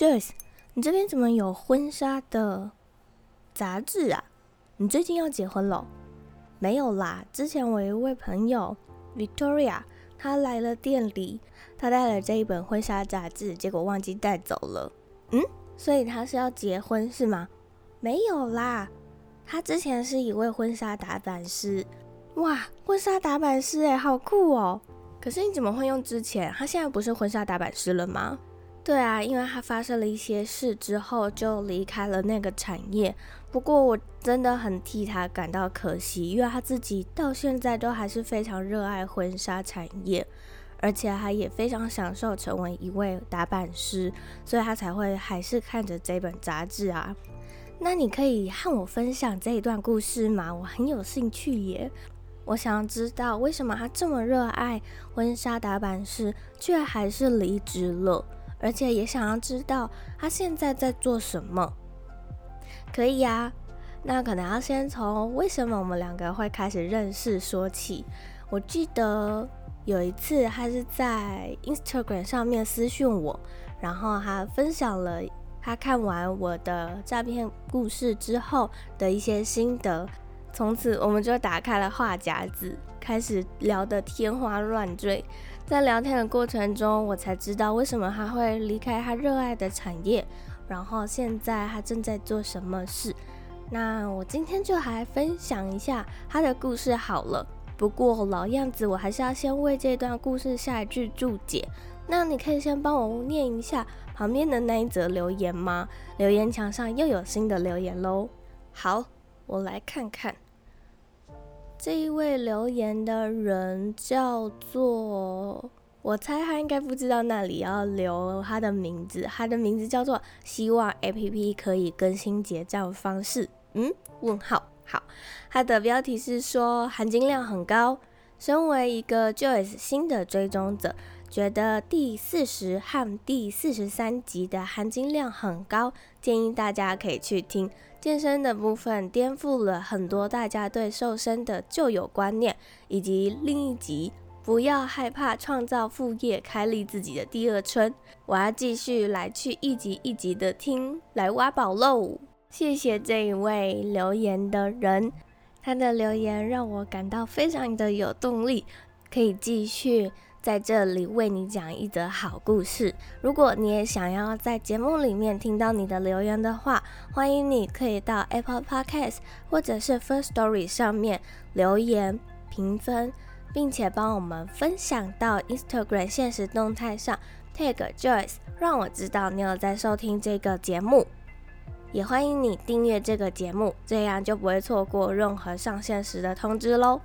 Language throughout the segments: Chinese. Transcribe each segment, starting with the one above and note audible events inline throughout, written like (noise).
Joyce，你这边怎么有婚纱的杂志啊？你最近要结婚了？没有啦，之前我一位朋友 Victoria，她来了店里，她带了这一本婚纱杂志，结果忘记带走了。嗯，所以她是要结婚是吗？没有啦，她之前是一位婚纱打版师。哇，婚纱打版师哎，好酷哦！可是你怎么会用之前？她现在不是婚纱打版师了吗？对啊，因为他发生了一些事之后，就离开了那个产业。不过我真的很替他感到可惜，因为他自己到现在都还是非常热爱婚纱产业，而且他也非常享受成为一位打版师，所以他才会还是看着这本杂志啊。那你可以和我分享这一段故事吗？我很有兴趣耶，我想知道为什么他这么热爱婚纱打版师，却还是离职了，而且也想要知道他现在在做什么。可以呀，那可能要先从为什么我们两个会开始认识说起。我记得有一次，他是在 Instagram 上面私讯我，然后他分享了他看完我的诈骗故事之后的一些心得。从此，我们就打开了话匣子，开始聊得天花乱坠。在聊天的过程中，我才知道为什么他会离开他热爱的产业。然后现在他正在做什么事？那我今天就来分享一下他的故事好了。不过老样子，我还是要先为这段故事下一句注解。那你可以先帮我念一下旁边的那一则留言吗？留言墙上又有新的留言喽。好，我来看看。这一位留言的人叫做。我猜他应该不知道那里要留他的名字，他的名字叫做“希望 APP 可以更新结账方式”。嗯？问号。好，他的标题是说含金量很高。身为一个 Joyce 新的追踪者，觉得第四十和第四十三集的含金量很高，建议大家可以去听。健身的部分颠覆了很多大家对瘦身的旧有观念，以及另一集。不要害怕创造副业，开立自己的第二春。我要继续来去一集一集的听，来挖宝喽！谢谢这一位留言的人，他的留言让我感到非常的有动力，可以继续在这里为你讲一则好故事。如果你也想要在节目里面听到你的留言的话，欢迎你可以到 Apple Podcast 或者是 First Story 上面留言评分。并且帮我们分享到 Instagram 现实动态上，tag Joyce，让我知道你有在收听这个节目。也欢迎你订阅这个节目，这样就不会错过任何上线时的通知喽。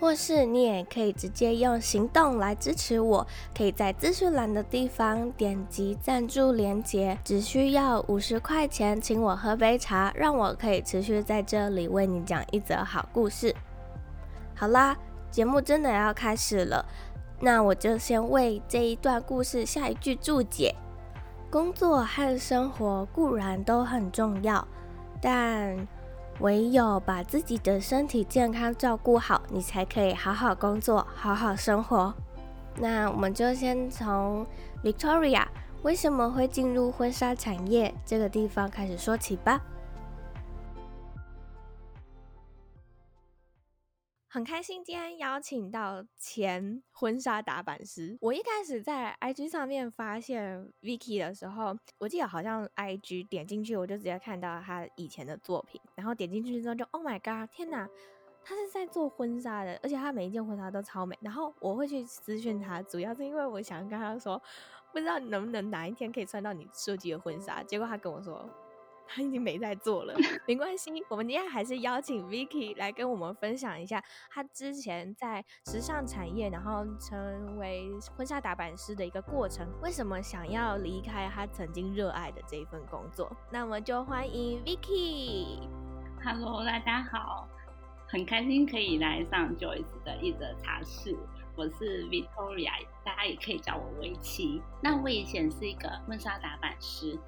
或是你也可以直接用行动来支持我，可以在资讯栏的地方点击赞助连接，只需要五十块钱，请我喝杯茶，让我可以持续在这里为你讲一则好故事。好啦。节目真的要开始了，那我就先为这一段故事下一句注解：工作和生活固然都很重要，但唯有把自己的身体健康照顾好，你才可以好好工作，好好生活。那我们就先从 Victoria 为什么会进入婚纱产业这个地方开始说起吧。很开心今天邀请到前婚纱打版师。我一开始在 IG 上面发现 Vicky 的时候，我记得好像 IG 点进去，我就直接看到他以前的作品，然后点进去之后就 Oh my God，天哪，他是在做婚纱的，而且他每一件婚纱都超美。然后我会去咨询他，主要是因为我想跟他说，不知道能不能哪一天可以穿到你设计的婚纱。结果他跟我说。他已经没在做了，(laughs) 没关系。我们今天还是邀请 Vicky 来跟我们分享一下他之前在时尚产业，然后成为婚纱打版师的一个过程。为什么想要离开他曾经热爱的这一份工作？那我们就欢迎 Vicky。Hello，大家好，很开心可以来上 Joyce 的一则茶室。我是 Victoria，大家也可以叫我维琪。那我以前是一个婚纱打版师。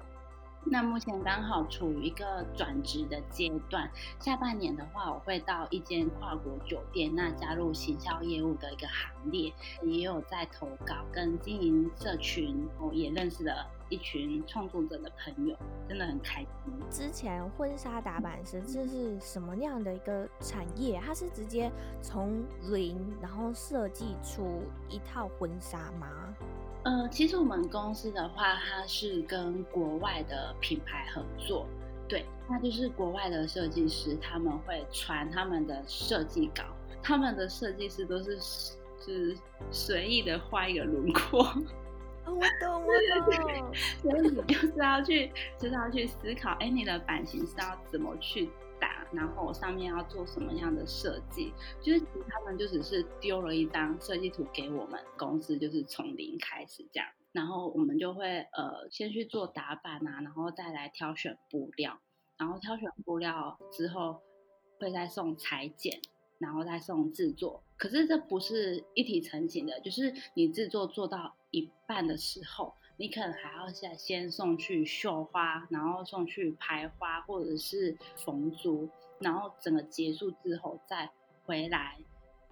那目前刚好处于一个转职的阶段，下半年的话，我会到一间跨国酒店，那加入行销业务的一个行列，也有在投稿跟经营社群，我也认识了一群创作者的朋友，真的很开心。之前婚纱打版师这是什么样的一个产业？它是直接从零然后设计出一套婚纱吗？呃，其实我们公司的话，它是跟国外的品牌合作，对，那就是国外的设计师他们会传他们的设计稿，他们的设计师都是是随意的画一个轮廓。哦，我懂，我 (laughs) 懂。所以你就是要去，就是要去思考，哎，你的版型是要怎么去打，然后我上面要做什么样的设计？就是他们就只是丢了一张设计图给我们公司，就是从零开始这样，然后我们就会呃先去做打版啊，然后再来挑选布料，然后挑选布料之后会再送裁剪。然后再送制作，可是这不是一体成型的，就是你制作做到一半的时候，你可能还要先先送去绣花，然后送去排花或者是缝珠，然后整个结束之后再回来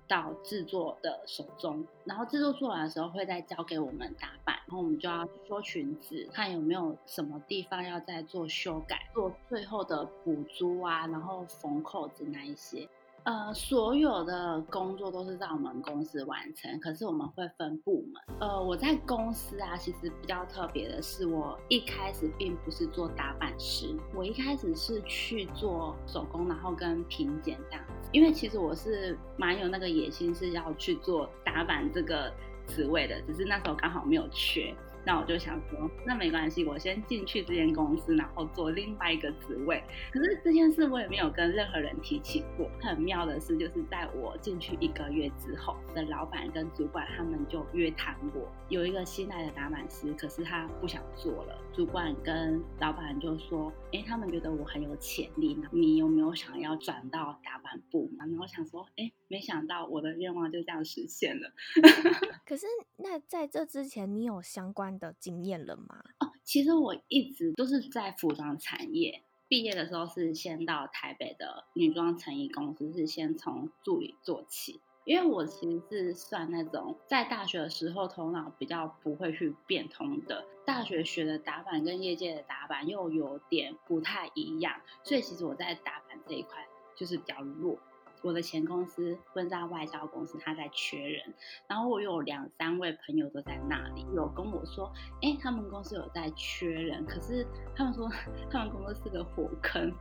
到制作的手中，然后制作做完的时候会再交给我们打版，然后我们就要说裙子，看有没有什么地方要再做修改，做最后的补珠啊，然后缝扣子那一些。呃，所有的工作都是在我们公司完成，可是我们会分部门。呃，我在公司啊，其实比较特别的是，我一开始并不是做打版师，我一开始是去做手工，然后跟评剪这样子。因为其实我是蛮有那个野心，是要去做打版这个职位的，只是那时候刚好没有缺。那我就想说，那没关系，我先进去这间公司，然后做另外一个职位。可是这件事我也没有跟任何人提起过。很妙的是，就是在我进去一个月之后，的老板跟主管他们就约谈我，有一个新来的打板师，可是他不想做了。主管跟老板就说：“哎，他们觉得我很有潜力，你有没有想要转到打板部嘛？”然后想说：“哎，没想到我的愿望就这样实现了。(laughs) ”可是那在这之前，你有相关的经验了吗？哦，其实我一直都是在服装产业。毕业的时候是先到台北的女装成衣公司，是先从助理做起。因为我其实是算那种在大学的时候头脑比较不会去变通的，大学学的打版跟业界的打版又有点不太一样，所以其实我在打版这一块就是比较弱。我的前公司婚纱外交公司，他在缺人，然后我有两三位朋友都在那里，有跟我说，哎，他们公司有在缺人，可是他们说他们公司是个火坑，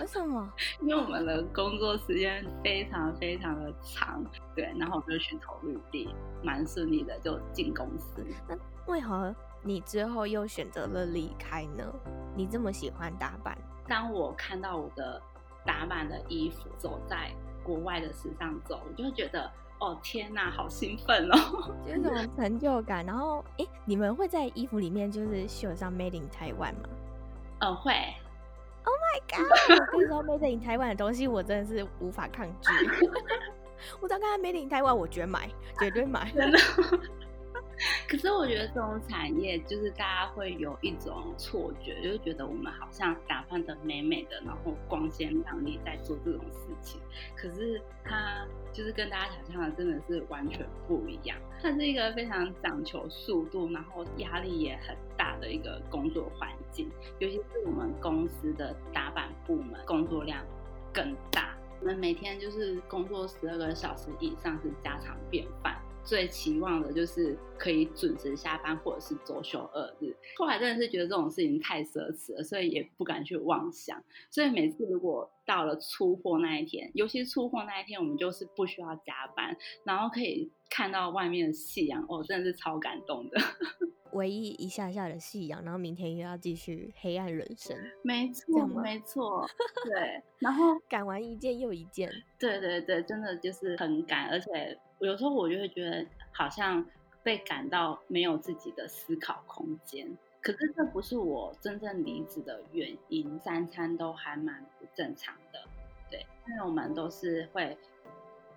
为什么？(laughs) 因为我们的工作时间非常非常的长，对，然后我就去投履历，蛮顺利的就进公司。那为何你之后又选择了离开呢？你这么喜欢打扮，当我看到我的打扮的衣服走在国外的时尚周，我就会觉得哦天哪，好兴奋哦，(laughs) 就是这种成就感。然后，哎，你们会在衣服里面就是绣上 Made in Taiwan 吗？呃，会。Oh my god！我跟你说，Made in Taiwan 的东西我真的是无法抗拒。(laughs) 我只要看到 Made in Taiwan，我绝对买，绝对买。真的。(laughs) 可是我觉得这种产业就是大家会有一种错觉，就是觉得我们好像打扮得美美的，然后光鲜亮丽在做这种事情。可是它就是跟大家想象的真的是完全不一样。它是一个非常讲求速度，然后压力也很大的一个工作环境。尤其是我们公司的打版部门，工作量更大。我们每天就是工作十二个小时以上是家常便饭。最期望的就是可以准时下班，或者是周休二日。后来真的是觉得这种事情太奢侈了，所以也不敢去妄想。所以每次如果到了出货那一天，尤其是出货那一天，我们就是不需要加班，然后可以看到外面的夕阳，哦，真的是超感动的。(laughs) 唯一一下下的夕阳，然后明天又要继续黑暗人生。没错，没错，(laughs) 对。然后赶完一件又一件，对对对，真的就是很赶，而且。有时候我就会觉得好像被赶到没有自己的思考空间，可是这不是我真正离职的原因。三餐都还蛮不正常的，对，因为我们都是会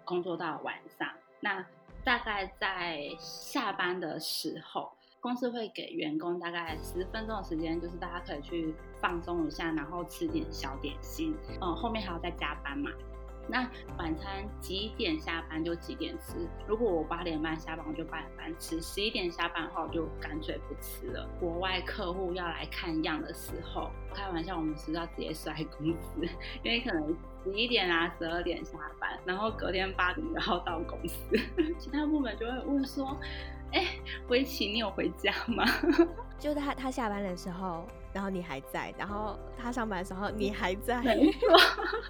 工作到晚上。那大概在下班的时候，公司会给员工大概十分钟的时间，就是大家可以去放松一下，然后吃点小点心。嗯，后面还要再加班嘛。那晚餐几点下班就几点吃。如果我八点半下班，我就八点半吃；十一点下班的话，我就干脆不吃了。国外客户要来看样的时候，开玩笑，我们是要直接摔工资，(laughs) 因为可能十一点啊、十二点下班，然后隔天八点然后到公司，(laughs) 其他部门就会问说：“哎，薇琪，你有回家吗？” (laughs) 就他他下班的时候，然后你还在，然后他上班的时候你还在，没错，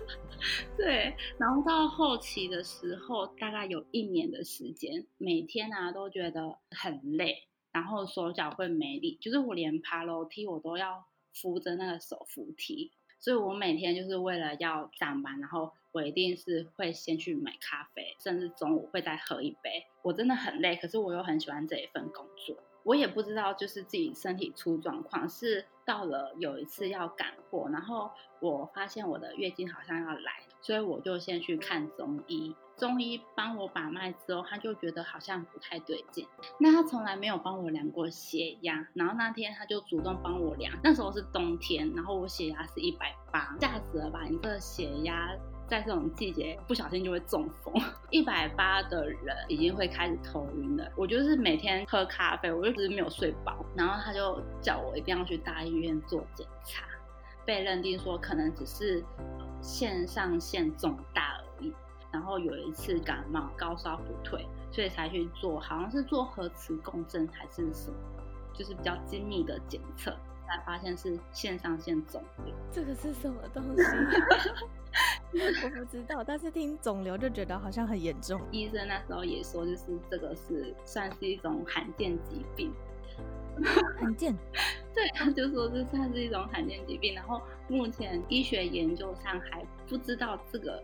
(laughs) 对。然后到后期的时候，大概有一年的时间，每天啊都觉得很累，然后手脚会没力，就是我连爬楼梯我都要扶着那个手扶梯，所以我每天就是为了要上班，然后我一定是会先去买咖啡，甚至中午会再喝一杯。我真的很累，可是我又很喜欢这一份工作。我也不知道，就是自己身体出状况，是到了有一次要赶货，然后我发现我的月经好像要来，所以我就先去看中医。中医帮我把脉之后，他就觉得好像不太对劲。那他从来没有帮我量过血压，然后那天他就主动帮我量。那时候是冬天，然后我血压是一百八，吓死了吧？你这血压。在这种季节，不小心就会中风。一百八的人已经会开始头晕了。我就是每天喝咖啡，我就只是没有睡饱。然后他就叫我一定要去大医院做检查，被认定说可能只是线上腺肿大而已。然后有一次感冒高烧不退，所以才去做，好像是做核磁共振还是什么，就是比较精密的检测，才发现是肾上腺肿瘤。(laughs) 这个是什么东西？(laughs) 我不知道，但是听肿瘤就觉得好像很严重。医生那时候也说，就是这个是算是一种罕见疾病。(laughs) 罕见？对，他就说这算是一种罕见疾病。然后目前医学研究上还不知道这个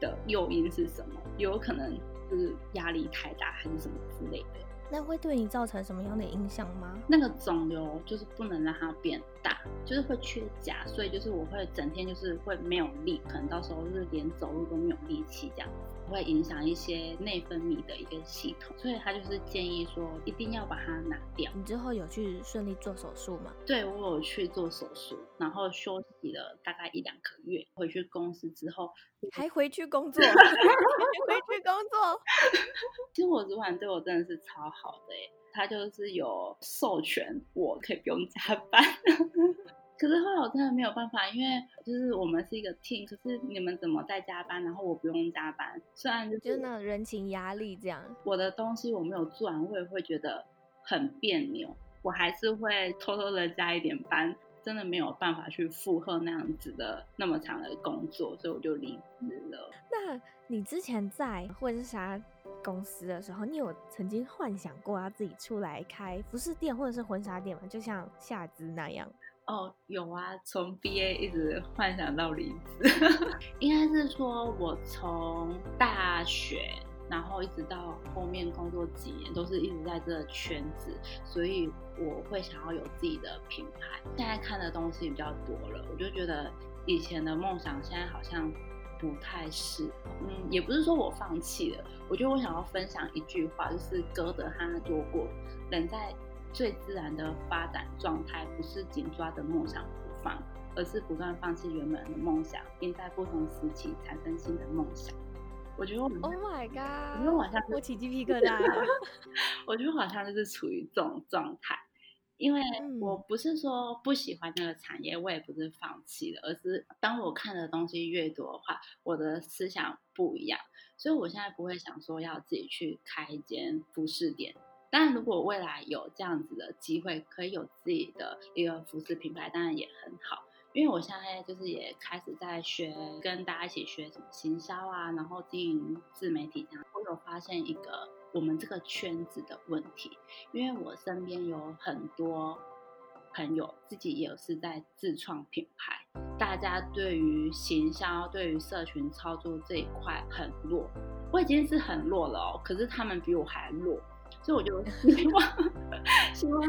的诱因是什么，有可能是压力太大还是什么之类的。那会对你造成什么样的影响吗？那个肿瘤就是不能让它变大，就是会缺钾，所以就是我会整天就是会没有力，可能到时候就是连走路都没有力气这样，会影响一些内分泌的一个系统，所以他就是建议说一定要把它拿掉。你之后有去顺利做手术吗？对，我有去做手术，然后休息了大概一两个月，回去公司之后还回去工作，还回去工作。(laughs) 其实我主管对我真的是超好。好的，他就是有授权我可以不用加班，可是后来我真的没有办法，因为就是我们是一个 team，可是你们怎么在加班，然后我不用加班，虽然就是，就是那种人情压力这样，我的东西我没有做完，我也会觉得很别扭，我还是会偷偷的加一点班。真的没有办法去负荷那样子的那么长的工作，所以我就离职了。那你之前在婚纱公司的时候，你有曾经幻想过要自己出来开服饰店或者是婚纱店吗？就像夏姿那样？哦，有啊，从毕业一直幻想到离职。(laughs) 应该是说我从大学。然后一直到后面工作几年，都是一直在这个圈子，所以我会想要有自己的品牌。现在看的东西比较多了，我就觉得以前的梦想现在好像不太适合。嗯，也不是说我放弃了，我觉得我想要分享一句话，就是歌德他说过：人在最自然的发展状态，不是紧抓着梦想不放，而是不断放弃原本的梦想，并在不同时期产生新的梦想。我觉得我，Oh my god！我觉得我好像我起鸡皮疙瘩了。(laughs) 我觉得好像就是处于这种状态，因为我不是说不喜欢那个产业，我也不是放弃了，而是当我看的东西越多的话，我的思想不一样，所以我现在不会想说要自己去开一间服饰店。但，如果未来有这样子的机会，可以有自己的一个服饰品牌，当然也很好。因为我现在就是也开始在学，跟大家一起学什么行销啊，然后经营自媒体这样。我有发现一个我们这个圈子的问题，因为我身边有很多朋友自己也是在自创品牌，大家对于行销、对于社群操作这一块很弱。我已经是很弱了哦，可是他们比我还弱，所以我就 (laughs) 希望，希望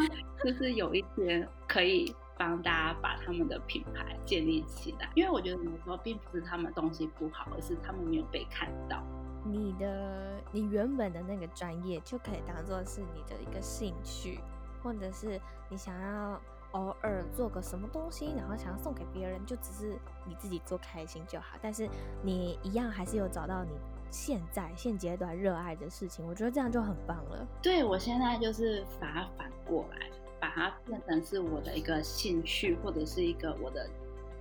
就是有一天可以。帮大家把他们的品牌建立起来，因为我觉得有时候并不是他们东西不好，而是他们没有被看到。你的你原本的那个专业就可以当做是你的一个兴趣，或者是你想要偶尔做个什么东西，然后想要送给别人，就只是你自己做开心就好。但是你一样还是有找到你现在现阶段热爱的事情，我觉得这样就很棒了。对，我现在就是把它反过来，把它变成是我的一个兴趣，或者是一个我的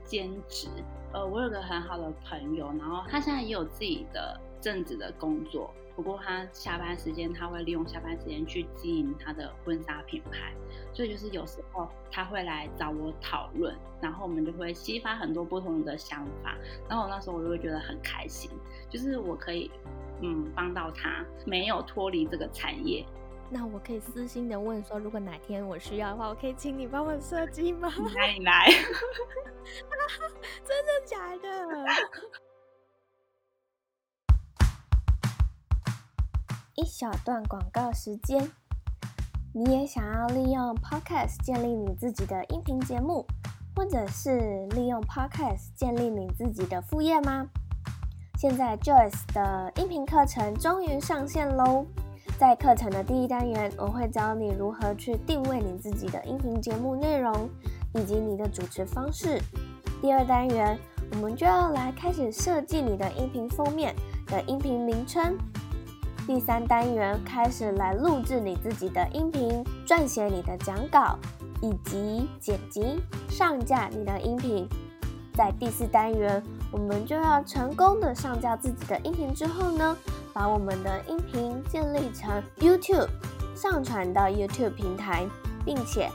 兼职。呃，我有个很好的朋友，然后他现在也有自己的正职的工作。不过他下班时间，他会利用下班时间去经营他的婚纱品牌，所以就是有时候他会来找我讨论，然后我们就会激发很多不同的想法，然后那时候我就会觉得很开心，就是我可以嗯帮到他，没有脱离这个产业。那我可以私心的问说，如果哪天我需要的话，我可以请你帮我设计吗？(laughs) 来，你来，(laughs) 真的假的？一小段广告时间，你也想要利用 Podcast 建立你自己的音频节目，或者是利用 Podcast 建立你自己的副业吗？现在 Joyce 的音频课程终于上线喽！在课程的第一单元，我会教你如何去定位你自己的音频节目内容以及你的主持方式。第二单元，我们就要来开始设计你的音频封面的音频名称。第三单元开始来录制你自己的音频，撰写你的讲稿，以及剪辑上架你的音频。在第四单元，我们就要成功的上架自己的音频之后呢，把我们的音频建立成 YouTube，上传到 YouTube 平台，并且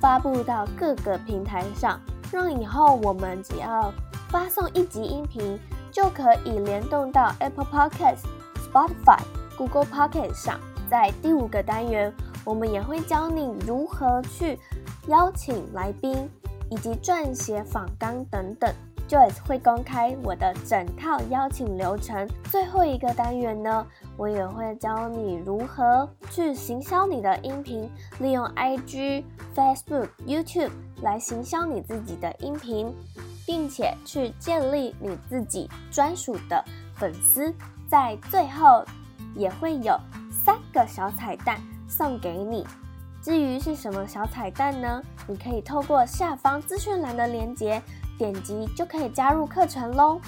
发布到各个平台上，让以后我们只要发送一集音频，就可以联动到 Apple Podcast、Spotify。Google Pocket 上，在第五个单元，我们也会教你如何去邀请来宾，以及撰写访纲等等。Joyce 会公开我的整套邀请流程。最后一个单元呢，我也会教你如何去行销你的音频，利用 IG、Facebook、YouTube 来行销你自己的音频，并且去建立你自己专属的粉丝。在最后。也会有三个小彩蛋送给你。至于是什么小彩蛋呢？你可以透过下方资讯栏的链接点击就可以加入课程喽。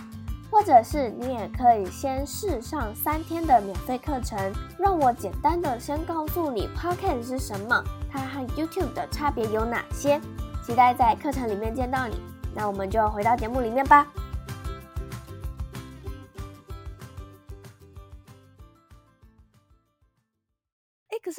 或者是你也可以先试上三天的免费课程。让我简单的先告诉你 Podcast 是什么，它和 YouTube 的差别有哪些。期待在课程里面见到你。那我们就回到节目里面吧。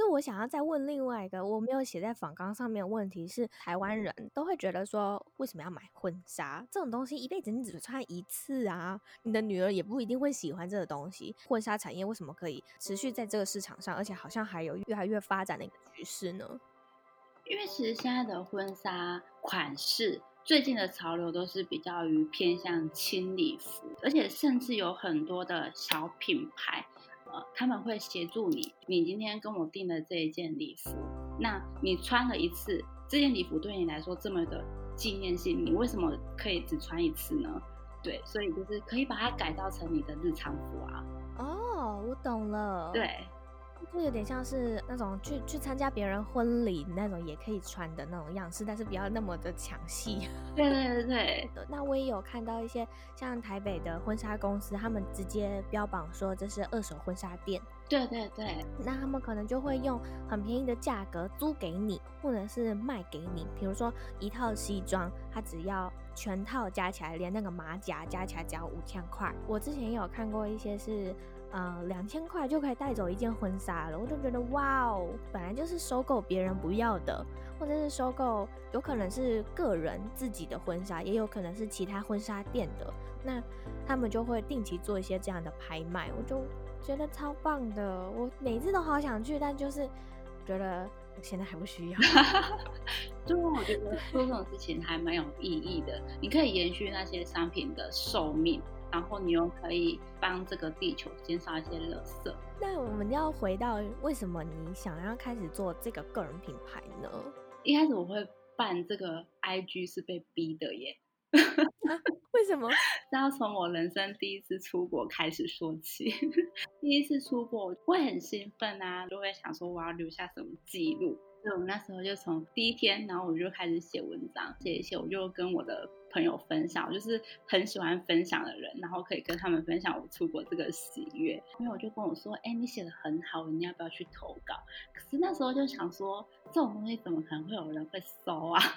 是我想要再问另外一个，我没有写在访纲上面的问题是，台湾人都会觉得说，为什么要买婚纱这种东西？一辈子你只穿一次啊，你的女儿也不一定会喜欢这个东西。婚纱产业为什么可以持续在这个市场上，而且好像还有越来越发展的一个趋势呢？因为其实现在的婚纱款式，最近的潮流都是比较于偏向轻礼服，而且甚至有很多的小品牌。他们会协助你。你今天跟我订的这一件礼服，那你穿了一次，这件礼服对你来说这么的纪念性，你为什么可以只穿一次呢？对，所以就是可以把它改造成你的日常服啊。哦，我懂了。对。就有点像是那种去去参加别人婚礼那种也可以穿的那种样式，但是不要那么的抢戏。对对对对。那我也有看到一些像台北的婚纱公司，他们直接标榜说这是二手婚纱店。对对对。那他们可能就会用很便宜的价格租给你，或者是卖给你。比如说一套西装，它只要全套加起来，连那个马甲加起来只要五千块。我之前也有看过一些是。呃，两千块就可以带走一件婚纱了，我就觉得哇哦，本来就是收购别人不要的，或者是收购有可能是个人自己的婚纱，也有可能是其他婚纱店的，那他们就会定期做一些这样的拍卖，我就觉得超棒的，我每次都好想去，但就是觉得我现在还不需要。(laughs) 就我觉得做这种事情还蛮有意义的，你可以延续那些商品的寿命。然后你又可以帮这个地球减少一些垃圾。那我们要回到为什么你想要开始做这个个人品牌呢？一开始我会办这个 IG 是被逼的耶。啊、为什么？(laughs) 这要从我人生第一次出国开始说起。(laughs) 第一次出国会很兴奋啊，就会想说我要留下什么记录。所以我那时候就从第一天，然后我就开始写文章，写一写，我就跟我的朋友分享，我就是很喜欢分享的人，然后可以跟他们分享我出国这个喜悦。朋友就跟我说：“哎，你写的很好，你要不要去投稿？”可是那时候就想说，这种东西怎么可能会有人会收啊？(laughs)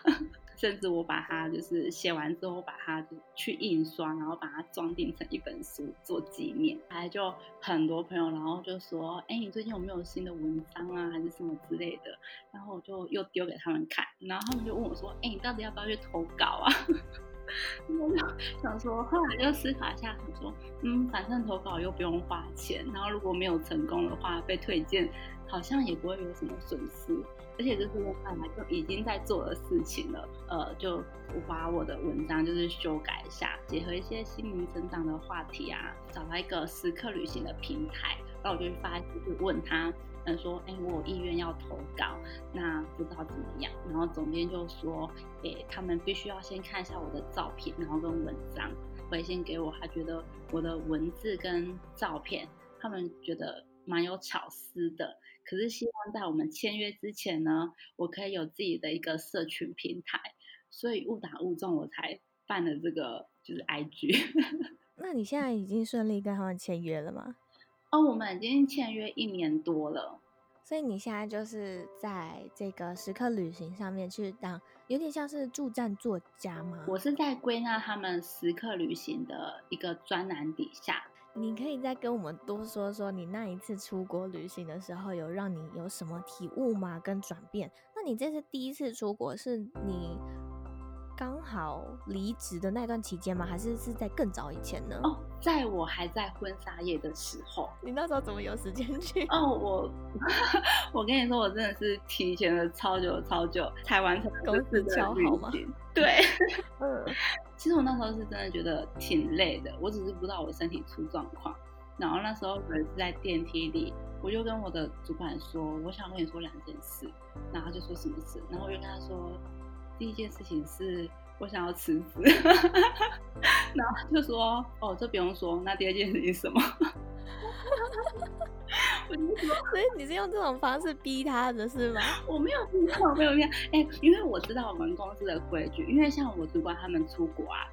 甚至我把它就是写完之后，把它去印刷，然后把它装订成一本书做纪念。还就很多朋友，然后就说：“哎，你最近有没有新的文章啊，还是什么之类的？”然后我就又丢给他们看，然后他们就问我说：“哎，你到底要不要去投稿啊？” (laughs) (laughs) 我就想说，后来就思考一下，想说：“嗯，反正投稿又不用花钱，然后如果没有成功的话，被推荐好像也不会有什么损失。”而且这是我本来就已经在做的事情了，呃，就我把我的文章就是修改一下，结合一些心灵成长的话题啊，找到一个时刻旅行的平台，然后我就发就问他，嗯，说，哎，我有意愿要投稿，那不知道怎么样，然后总编就说，哎，他们必须要先看一下我的照片，然后跟文章回信给我，他觉得我的文字跟照片，他们觉得蛮有巧思的。可是希望在我们签约之前呢，我可以有自己的一个社群平台，所以误打误撞我才办了这个就是 IG。那你现在已经顺利跟他们签约了吗？哦，我们已经签约一年多了，所以你现在就是在这个时刻旅行上面去当有点像是驻站作家吗？我是在归纳他们时刻旅行的一个专栏底下。你可以再跟我们多说说，你那一次出国旅行的时候，有让你有什么体悟吗？跟转变？那你这次第一次出国，是你刚好离职的那段期间吗？还是是在更早以前呢？哦，在我还在婚纱业的时候。你那时候怎么有时间去？哦，我 (laughs) 我跟你说，我真的是提前了超久超久才完成公司的旅行。对，嗯。其实我那时候是真的觉得挺累的，我只是不知道我身体出状况。然后那时候我是在电梯里，我就跟我的主管说，我想跟你说两件事。然后就说什么事？然后我就跟他说，第一件事情是我想要辞职。(laughs) 然后就说，哦，这不用说。那第二件事情是什么？(laughs) 所以你是用这种方式逼他的是吗？(laughs) 我没有逼他，我没有逼他。哎、欸，因为我知道我们公司的规矩，因为像我主管他们出国啊，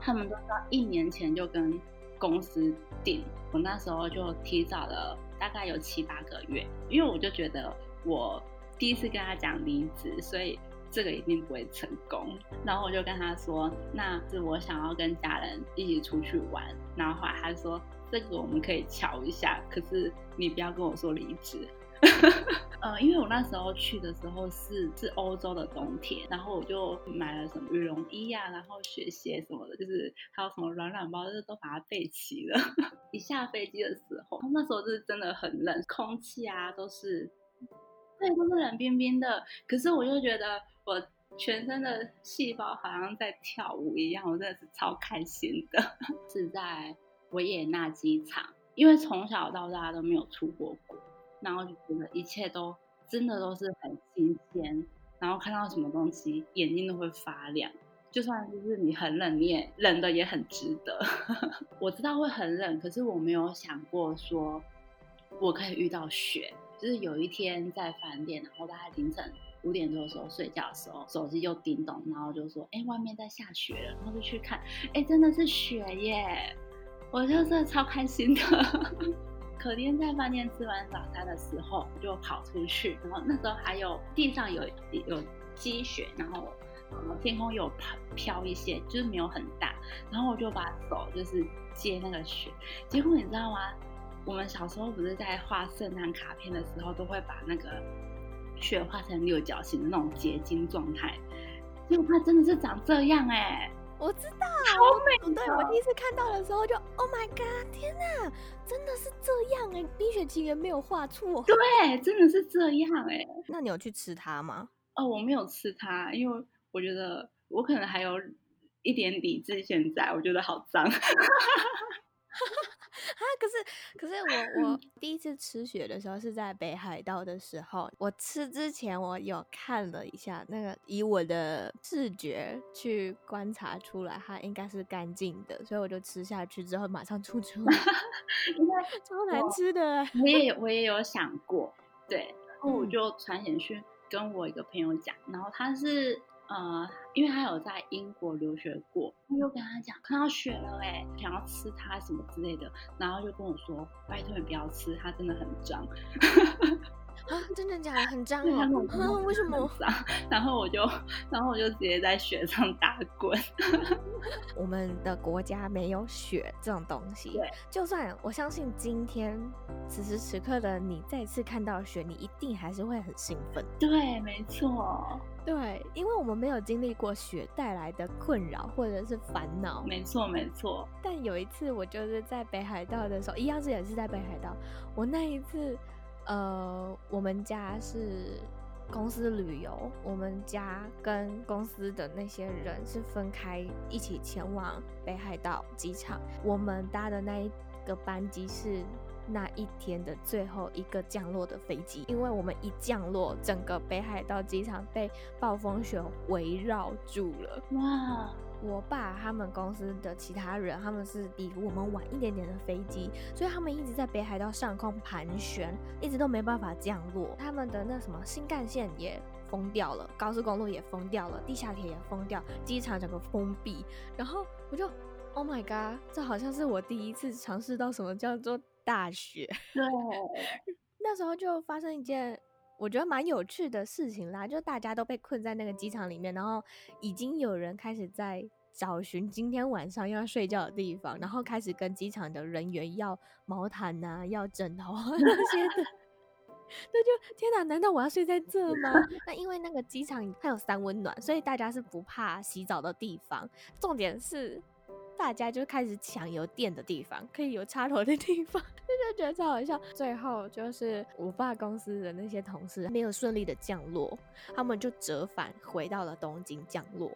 他们都是要一年前就跟公司定。我那时候就提早了大概有七八个月，因为我就觉得我第一次跟他讲离职，所以这个一定不会成功。然后我就跟他说，那是我想要跟家人一起出去玩。然后后来他说。这个我们可以瞧一下，可是你不要跟我说离职。(laughs) 呃，因为我那时候去的时候是是欧洲的冬天，然后我就买了什么羽绒衣啊，然后雪鞋什么的，就是还有什么软软包，就是都把它备齐了。(laughs) 一下飞机的时候，那时候是真的很冷，空气啊都是，对，都是冷冰冰的。可是我就觉得我全身的细胞好像在跳舞一样，我真的是超开心的，(laughs) 是在。维也纳机场，因为从小到大都没有出过国，然后就觉得一切都真的都是很新鲜，然后看到什么东西眼睛都会发亮，就算就是你很冷，你也冷的也很值得。(laughs) 我知道会很冷，可是我没有想过说我可以遇到雪。就是有一天在饭店，然后大概凌晨五点多的时候睡觉的时候，手机就叮咚，然后就说：“哎，外面在下雪了。”然后就去看，哎，真的是雪耶！我就是超开心的，(laughs) 可天在饭店吃完早餐的时候就跑出去，然后那时候还有地上有有积雪，然后天空有飘飘一些，就是没有很大，然后我就把手就是接那个雪，结果你知道吗？我们小时候不是在画圣诞卡片的时候，都会把那个雪化成六角形的那种结晶状态，结果它真的是长这样哎、欸。我知道，好美。对，我第一次看到的时候就，Oh my god，天哪，真的是这样哎，《冰雪奇缘》没有画错。对，真的是这样哎。(laughs) 那你有去吃它吗？哦，我没有吃它，因为我觉得我可能还有一点理智。现在我觉得好脏。(laughs) 啊！可是，可是我我第一次吃雪的时候是在北海道的时候。我吃之前我有看了一下，那个以我的视觉去观察出来，它应该是干净的，所以我就吃下去之后马上吐出来，(laughs) 应该超难吃的。我也我也有想过，对，然后我就传简讯跟我一个朋友讲，然后他是呃，因为他有在英国留学过，我就跟他讲看到雪了哎，想要吃它什么之类的，然后就跟我说拜托你不要吃，它真的很脏。啊，真的假的？很脏哦！啊，为什么？(laughs) 然后我就，然后我就直接在雪上打滚。(laughs) 我们的国家没有雪这种东西。对，就算我相信今天此时此刻的你再次看到雪，你一定还是会很兴奋。对，没错。对，因为我们没有经历过雪带来的困扰或者是烦恼。没错，没错。但有一次，我就是在北海道的时候，一样是也是在北海道，我那一次。呃，我们家是公司旅游，我们家跟公司的那些人是分开一起前往北海道机场。我们搭的那一个班机是那一天的最后一个降落的飞机，因为我们一降落，整个北海道机场被暴风雪围绕住了。哇！我爸他们公司的其他人，他们是比我们晚一点点的飞机，所以他们一直在北海道上空盘旋，一直都没办法降落。他们的那什么新干线也封掉了，高速公路也封掉了，地下铁也封掉，机场整个封闭。然后我就，Oh my god，这好像是我第一次尝试到什么叫做大雪。对，(laughs) 那时候就发生一件。我觉得蛮有趣的事情啦，就大家都被困在那个机场里面，然后已经有人开始在找寻今天晚上要睡觉的地方，然后开始跟机场的人员要毛毯呐、啊、要枕头啊那些的。(laughs) 那就天哪，难道我要睡在这吗？那因为那个机场它有三温暖，所以大家是不怕洗澡的地方。重点是。大家就开始抢有电的地方，可以有插头的地方，(laughs) 就觉得超好笑。最后就是我爸公司的那些同事没有顺利的降落，他们就折返回到了东京降落，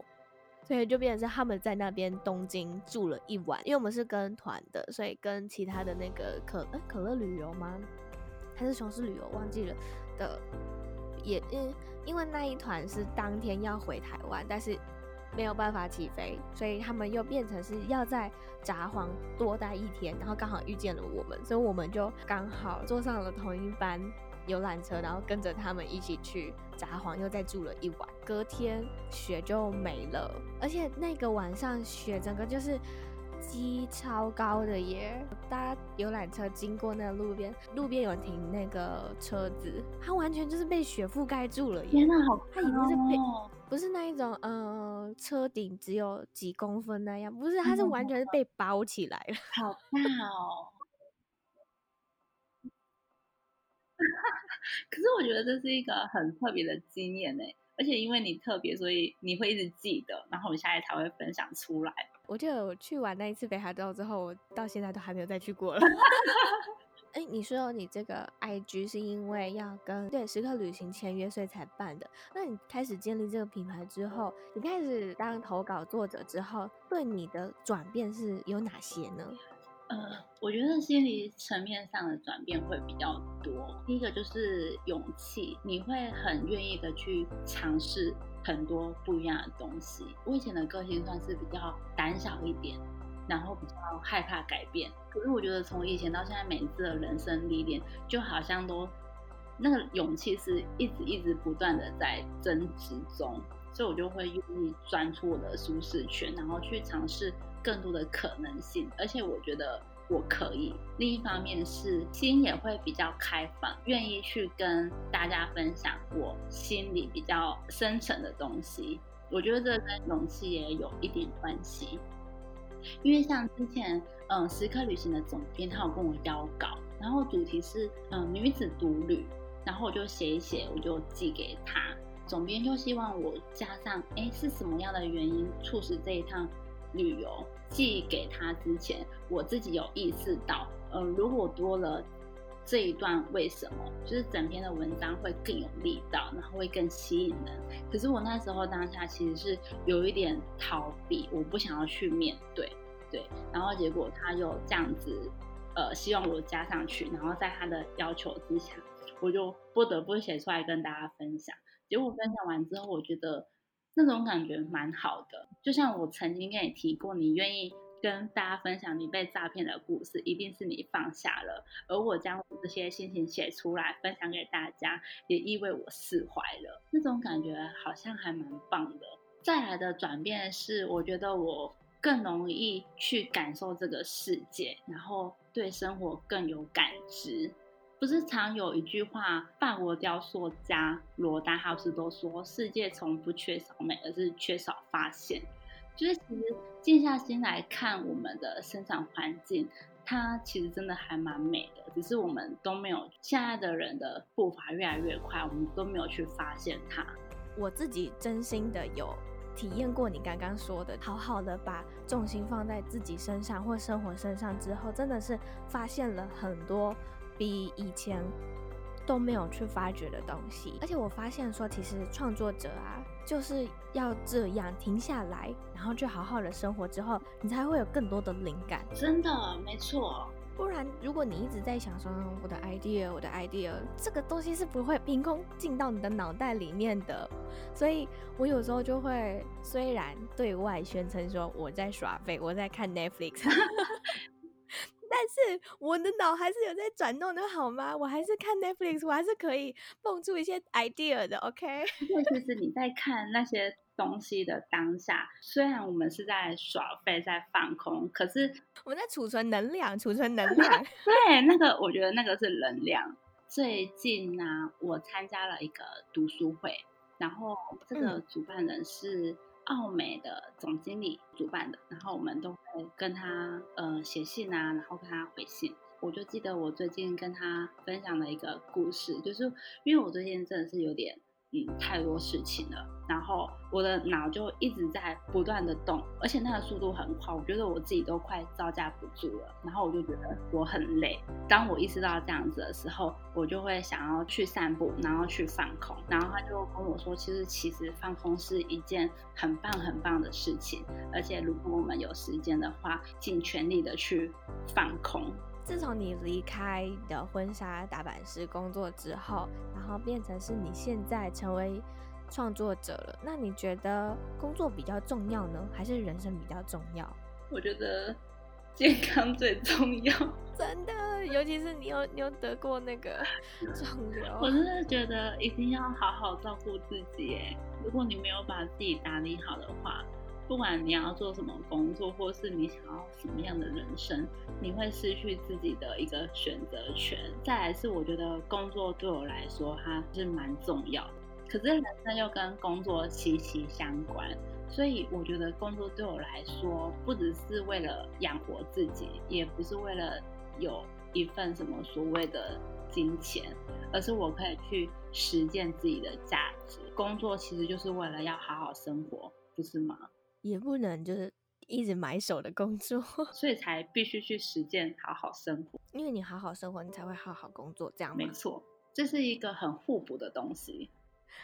所以就变成是他们在那边东京住了一晚。因为我们是跟团的，所以跟其他的那个可呃可乐旅游吗？还是雄狮旅游忘记了的，也因因为那一团是当天要回台湾，但是。没有办法起飞，所以他们又变成是要在札幌多待一天，然后刚好遇见了我们，所以我们就刚好坐上了同一班游览车，然后跟着他们一起去札幌，又再住了一晚。隔天雪就没了，而且那个晚上雪整个就是积超高的耶！搭游览车经过那个路边，路边有停那个车子，它完全就是被雪覆盖住了耶！天哪，好哦！它已经是被。不是那一种，嗯、呃，车顶只有几公分那样，不是，它是完全是被包起来了，好大哦。(laughs) 可是我觉得这是一个很特别的经验呢，而且因为你特别，所以你会一直记得，然后我们下来才会分享出来。我记得我去完那一次北海道之后，我到现在都还没有再去过了。(laughs) 哎，你说你这个 IG 是因为要跟对时刻旅行签约，所以才办的。那你开始建立这个品牌之后，你开始当投稿作者之后，对你的转变是有哪些呢？呃，我觉得心理层面上的转变会比较多。第一个就是勇气，你会很愿意的去尝试很多不一样的东西。我以前的个性算是比较胆小一点。然后比较害怕改变，可是我觉得从以前到现在，每一次的人生历练，就好像都那个勇气是一直一直不断的在增值中，所以我就会愿意钻出我的舒适圈，然后去尝试更多的可能性。而且我觉得我可以。另一方面是心也会比较开放，愿意去跟大家分享我心里比较深层的东西。我觉得这跟勇气也有一点关系。因为像之前，嗯，时刻旅行的总编他有跟我邀稿，然后主题是嗯女子独旅，然后我就写一写，我就寄给他。总编就希望我加上，哎，是什么样的原因促使这一趟旅游？寄给他之前，我自己有意识到，嗯，如果多了这一段为什么，就是整篇的文章会更有力道，然后会更吸引人。可是我那时候当下其实是有一点逃避，我不想要去面对。对，然后结果他又这样子，呃，希望我加上去，然后在他的要求之下，我就不得不写出来跟大家分享。结果分享完之后，我觉得那种感觉蛮好的，就像我曾经跟你提过，你愿意跟大家分享你被诈骗的故事，一定是你放下了。而我将我这些心情写出来，分享给大家，也意味我释怀了。那种感觉好像还蛮棒的。再来的转变是，我觉得我更容易去感受这个世界，然后对生活更有感知。不是常有一句话，法国雕塑家罗丹哈斯都说：“世界从不缺少美，而是缺少发现。”就是其实静下心来看我们的生长环境，它其实真的还蛮美的，只是我们都没有。现在的人的步伐越来越快，我们都没有去发现它。我自己真心的有体验过你刚刚说的，好好的把重心放在自己身上或生活身上之后，真的是发现了很多。比以前都没有去发掘的东西，而且我发现说，其实创作者啊，就是要这样停下来，然后去好好的生活之后，你才会有更多的灵感。真的，没错。不然，如果你一直在想说我的 idea，我的 idea，这个东西是不会凭空进到你的脑袋里面的。所以我有时候就会，虽然对外宣称说我在耍废，我在看 Netflix。(laughs) 但是我的脑还是有在转动的，好吗？我还是看 Netflix，我还是可以蹦出一些 idea 的，OK？因为其实你在看那些东西的当下，虽然我们是在耍废，在放空，可是我们在储存能量，储存能 (laughs) 量。对，那个我觉得那个是能量。最近呢、啊，我参加了一个读书会，然后这个主办人是。嗯奥美的总经理主办的，然后我们都会跟他呃写信啊，然后跟他回信。我就记得我最近跟他分享了一个故事，就是因为我最近真的是有点。嗯，太多事情了，然后我的脑就一直在不断的动，而且那个速度很快，我觉得我自己都快招架不住了。然后我就觉得我很累。当我意识到这样子的时候，我就会想要去散步，然后去放空。然后他就跟我说，其实其实放空是一件很棒很棒的事情，而且如果我们有时间的话，尽全力的去放空。自从你离开的婚纱打版师工作之后，然后变成是你现在成为创作者了，那你觉得工作比较重要呢，还是人生比较重要？我觉得健康最重要，(laughs) 真的，尤其是你有你有得过那个 (laughs) 肿瘤，我真的觉得一定要好好照顾自己。哎，如果你没有把自己打理好的话。不管你要做什么工作，或是你想要什么样的人生，你会失去自己的一个选择权。再来是，我觉得工作对我来说，它是蛮重要的。可是人生又跟工作息息相关，所以我觉得工作对我来说，不只是为了养活自己，也不是为了有一份什么所谓的金钱，而是我可以去实践自己的价值。工作其实就是为了要好好生活，不是吗？也不能就是一直埋手的工作，(laughs) 所以才必须去实践好好生活。因为你好好生活，你才会好好工作，这样吗？没错，这是一个很互补的东西。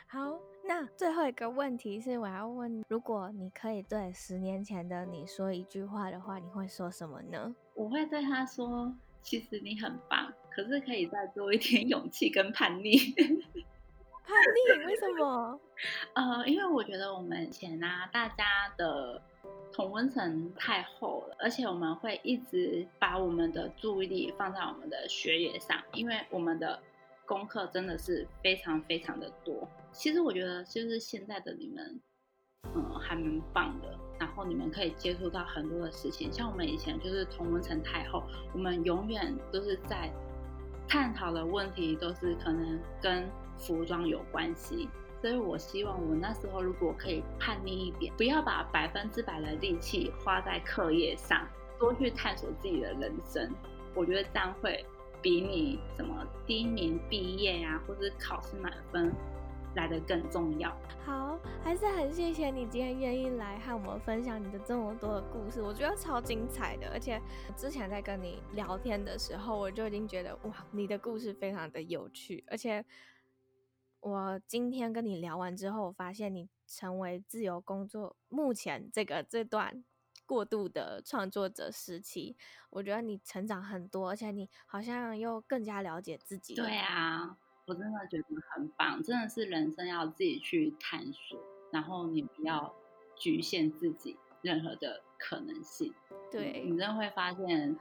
好，那最后一个问题是，我要问，如果你可以对十年前的你说一句话的话，你会说什么呢？我会对他说：“其实你很棒，可是可以再多一点勇气跟叛逆。” (laughs) 叛逆？为什么？(laughs) 呃，因为我觉得我们以前啊，大家的同温层太厚了，而且我们会一直把我们的注意力放在我们的学业上，因为我们的功课真的是非常非常的多。其实我觉得，就是现在的你们，嗯，还蛮棒的。然后你们可以接触到很多的事情，像我们以前就是同温层太厚，我们永远都是在探讨的问题都是可能跟。服装有关系，所以我希望我那时候如果可以叛逆一点，不要把百分之百的力气花在课业上，多去探索自己的人生。我觉得这样会比你什么第一名毕业呀、啊，或者考试满分来得更重要。好，还是很谢谢你今天愿意来和我们分享你的这么多的故事，我觉得超精彩的。而且之前在跟你聊天的时候，我就已经觉得哇，你的故事非常的有趣，而且。我今天跟你聊完之后，我发现你成为自由工作目前这个这段过渡的创作者时期，我觉得你成长很多，而且你好像又更加了解自己。对啊，我真的觉得很棒，真的是人生要自己去探索，然后你不要局限自己任何的可能性。对，你真的会发现，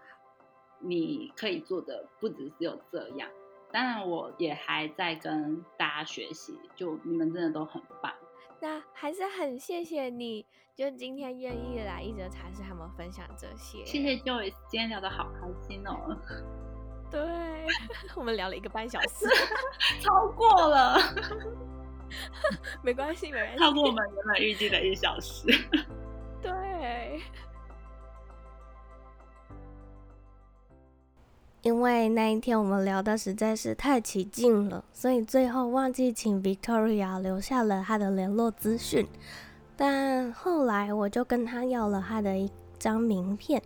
你可以做的不只是有这样。当然，我也还在跟大家学习，就你们真的都很棒。那还是很谢谢你，就今天愿意来一则茶室，和我们分享这些。谢谢 Joyce，今天聊得好开心哦。(laughs) 对，(laughs) 我们聊了一个半小时，(laughs) 超过了。没关系，没关系，超过我们原本预计的一小时。对。因为那一天我们聊的实在是太起劲了，所以最后忘记请 Victoria 留下了他的联络资讯。但后来我就跟他要了他的一张名片，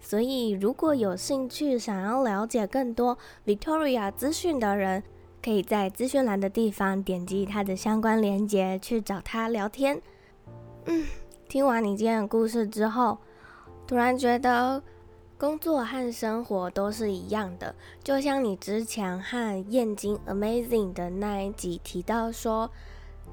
所以如果有兴趣想要了解更多 Victoria 资讯的人，可以在资讯栏的地方点击他的相关链接去找他聊天。嗯，听完你今天的故事之后，突然觉得。工作和生活都是一样的，就像你之前和燕京 Amazing 的那一集提到说，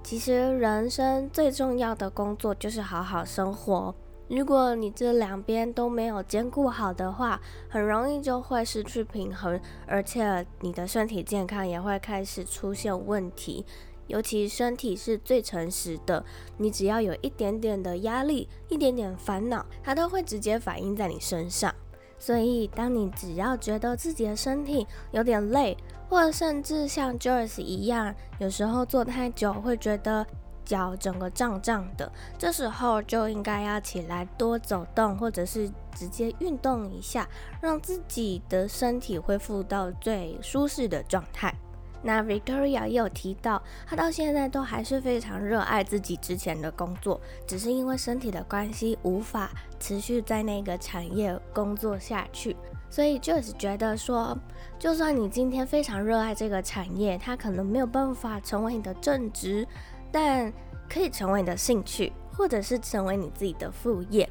其实人生最重要的工作就是好好生活。如果你这两边都没有兼顾好的话，很容易就会失去平衡，而且你的身体健康也会开始出现问题。尤其身体是最诚实的，你只要有一点点的压力、一点点烦恼，它都会直接反映在你身上。所以，当你只要觉得自己的身体有点累，或者甚至像 Joyce 一样，有时候坐太久会觉得脚整个胀胀的，这时候就应该要起来多走动，或者是直接运动一下，让自己的身体恢复到最舒适的状态。那 Victoria 也有提到，她到现在都还是非常热爱自己之前的工作，只是因为身体的关系无法持续在那个产业工作下去。所以 Joyce 觉得说，就算你今天非常热爱这个产业，它可能没有办法成为你的正职，但可以成为你的兴趣，或者是成为你自己的副业。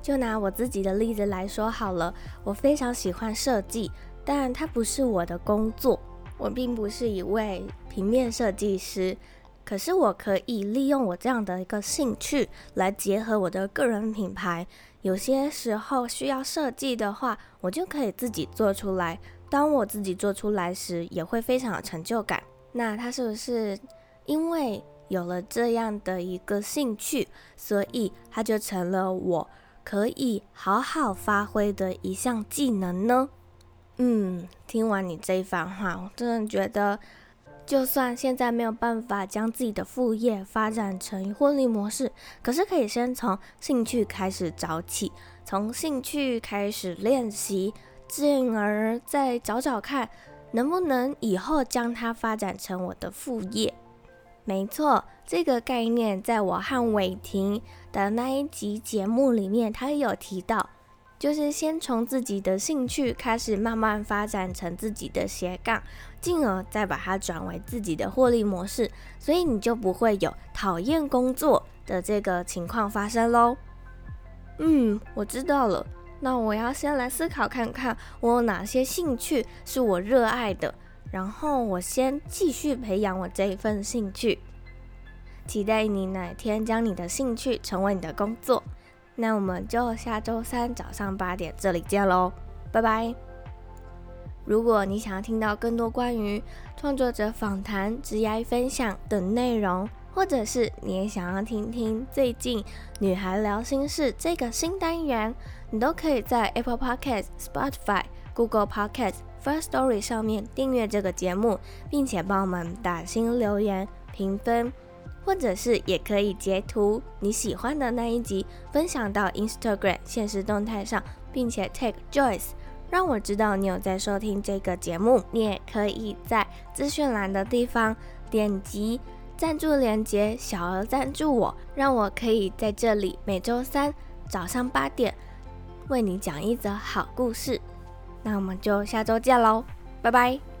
就拿我自己的例子来说好了，我非常喜欢设计，但它不是我的工作。我并不是一位平面设计师，可是我可以利用我这样的一个兴趣来结合我的个人品牌。有些时候需要设计的话，我就可以自己做出来。当我自己做出来时，也会非常有成就感。那它是不是因为有了这样的一个兴趣，所以它就成了我可以好好发挥的一项技能呢？嗯，听完你这一番话，我真的觉得，就算现在没有办法将自己的副业发展成获利模式，可是可以先从兴趣开始找起，从兴趣开始练习，进而再找找看，能不能以后将它发展成我的副业。没错，这个概念在我和伟霆的那一集节目里面，他也有提到。就是先从自己的兴趣开始，慢慢发展成自己的斜杠，进而再把它转为自己的获利模式，所以你就不会有讨厌工作的这个情况发生喽。嗯，我知道了。那我要先来思考看看，我有哪些兴趣是我热爱的，然后我先继续培养我这一份兴趣。期待你哪天将你的兴趣成为你的工作。那我们就下周三早上八点这里见喽，拜拜。如果你想要听到更多关于创作者访谈、职业分享等内容，或者是你也想要听听最近女孩聊心事这个新单元，你都可以在 Apple Podcast、Spotify、Google Podcast、First Story 上面订阅这个节目，并且帮我们打星留言评分。或者是也可以截图你喜欢的那一集，分享到 Instagram 现实动态上，并且 tag Joyce，让我知道你有在收听这个节目。你也可以在资讯栏的地方点击赞助链接，小额赞助我，让我可以在这里每周三早上八点为你讲一则好故事。那我们就下周见喽，拜拜。